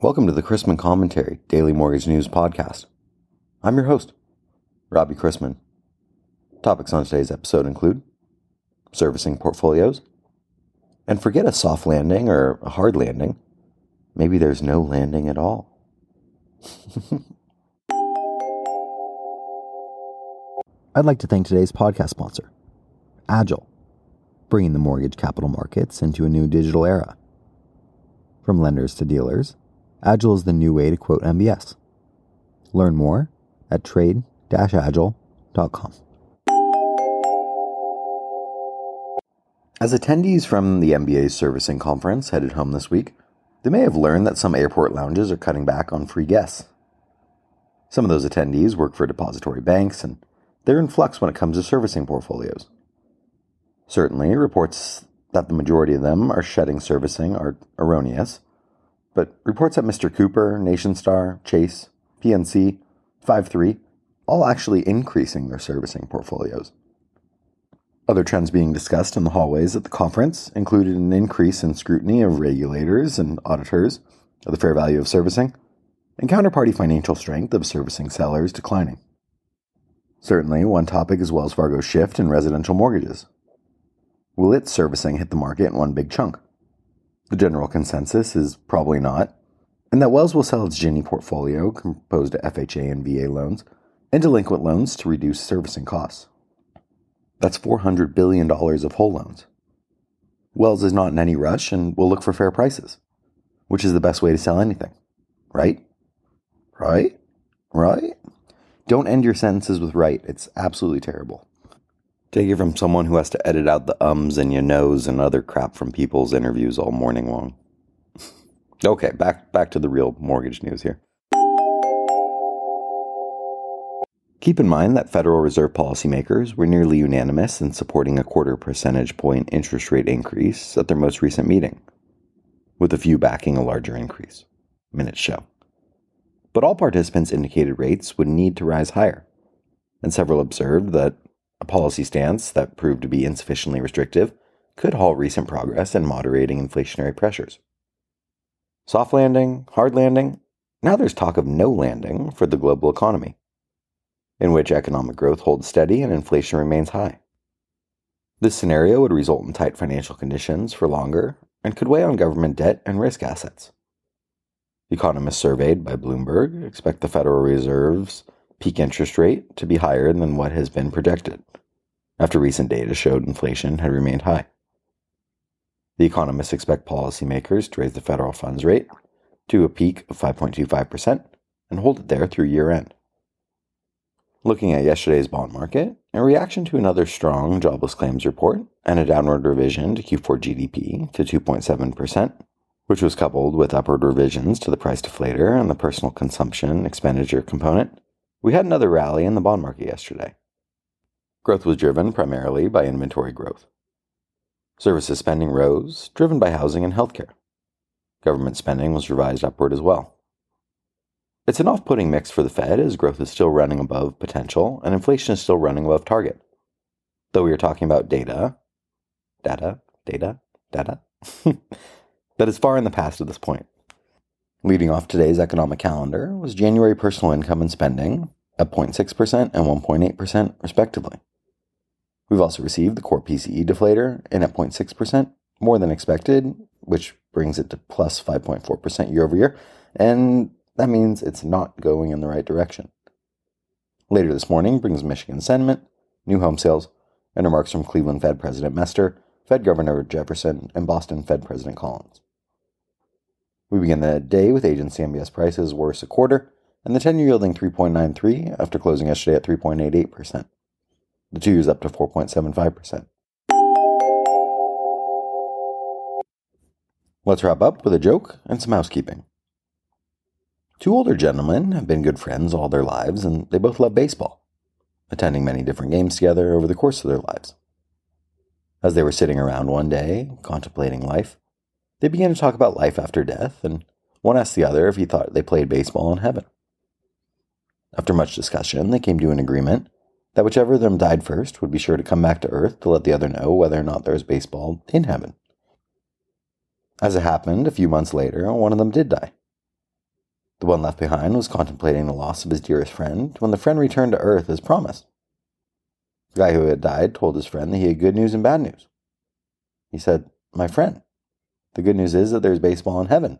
Welcome to the Chrisman Commentary Daily Mortgage News Podcast. I'm your host, Robbie Chrisman. Topics on today's episode include servicing portfolios, and forget a soft landing or a hard landing. Maybe there's no landing at all. I'd like to thank today's podcast sponsor, Agile, bringing the mortgage capital markets into a new digital era. From lenders to dealers, Agile is the new way to quote MBS. Learn more at trade-agile.com. As attendees from the MBA's servicing conference headed home this week, they may have learned that some airport lounges are cutting back on free guests. Some of those attendees work for depository banks, and they're in flux when it comes to servicing portfolios. Certainly, reports that the majority of them are shedding servicing are erroneous, but reports that Mr. Cooper, NationStar, Chase, PNC, 5-3, all actually increasing their servicing portfolios. Other trends being discussed in the hallways at the conference included an increase in scrutiny of regulators and auditors of the fair value of servicing, and counterparty financial strength of servicing sellers declining. Certainly, one topic is Wells Fargo's shift in residential mortgages. Will its servicing hit the market in one big chunk? The general consensus is probably not, and that Wells will sell its Ginnie portfolio, composed of FHA and VA loans, and delinquent loans to reduce servicing costs. That's $400 billion of whole loans. Wells is not in any rush and will look for fair prices, which is the best way to sell anything. Right? Right? Right? Don't end your sentences with right. It's absolutely terrible. Take it from someone who has to edit out the ums and your knows and other crap from people's interviews all morning long. okay, back back to the real mortgage news here. Keep in mind that Federal Reserve policymakers were nearly unanimous in supporting a quarter percentage point interest rate increase at their most recent meeting, with a few backing a larger increase. Minutes show. But all participants indicated rates would need to rise higher, and several observed that a policy stance that proved to be insufficiently restrictive could halt recent progress in moderating inflationary pressures. Soft landing, hard landing, now there's talk of no landing for the global economy, in which economic growth holds steady and inflation remains high. This scenario would result in tight financial conditions for longer and could weigh on government debt and risk assets. Economists surveyed by Bloomberg expect the Federal Reserve's peak interest rate to be higher than what has been projected, after recent data showed inflation had remained high. The economists expect policymakers to raise the federal funds rate to a peak of 5.25% and hold it there through year end. Looking at yesterday's bond market, in reaction to another strong jobless claims report and a downward revision to Q4 GDP to 2.7%, which was coupled with upward revisions to the price deflator and the personal consumption expenditure component, we had another rally in the bond market yesterday. Growth was driven primarily by inventory growth. Services spending rose, driven by housing and healthcare. Government spending was revised upward as well. It's an off putting mix for the Fed as growth is still running above potential and inflation is still running above target. Though we are talking about data, data, data, data, that is far in the past at this point. Leading off today's economic calendar was January personal income and spending at 0.6% and 1.8%, respectively. We've also received the core PCE deflator in at 0.6%, more than expected, which brings it to plus 5.4% year over year, and that means it's not going in the right direction. Later this morning brings Michigan sentiment, new home sales, and remarks from Cleveland Fed President Mester, Fed Governor Jefferson, and Boston Fed President Collins. We begin the day with agency MBS prices worse a quarter, and the 10 year yielding 3.93 after closing yesterday at 3.88%. The 2 years up to 4.75%. Let's wrap up with a joke and some housekeeping. Two older gentlemen have been good friends all their lives, and they both love baseball, attending many different games together over the course of their lives. As they were sitting around one day, contemplating life, they began to talk about life after death, and one asked the other if he thought they played baseball in heaven. After much discussion, they came to an agreement that whichever of them died first would be sure to come back to Earth to let the other know whether or not there was baseball in heaven. As it happened, a few months later, one of them did die. The one left behind was contemplating the loss of his dearest friend when the friend returned to Earth as promised. The guy who had died told his friend that he had good news and bad news. He said, My friend, the good news is that there's baseball in heaven.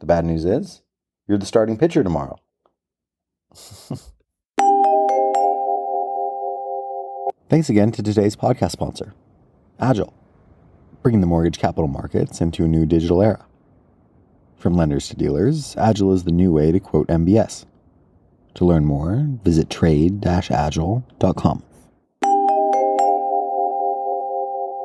The bad news is you're the starting pitcher tomorrow. Thanks again to today's podcast sponsor, Agile, bringing the mortgage capital markets into a new digital era. From lenders to dealers, Agile is the new way to quote MBS. To learn more, visit trade-agile.com.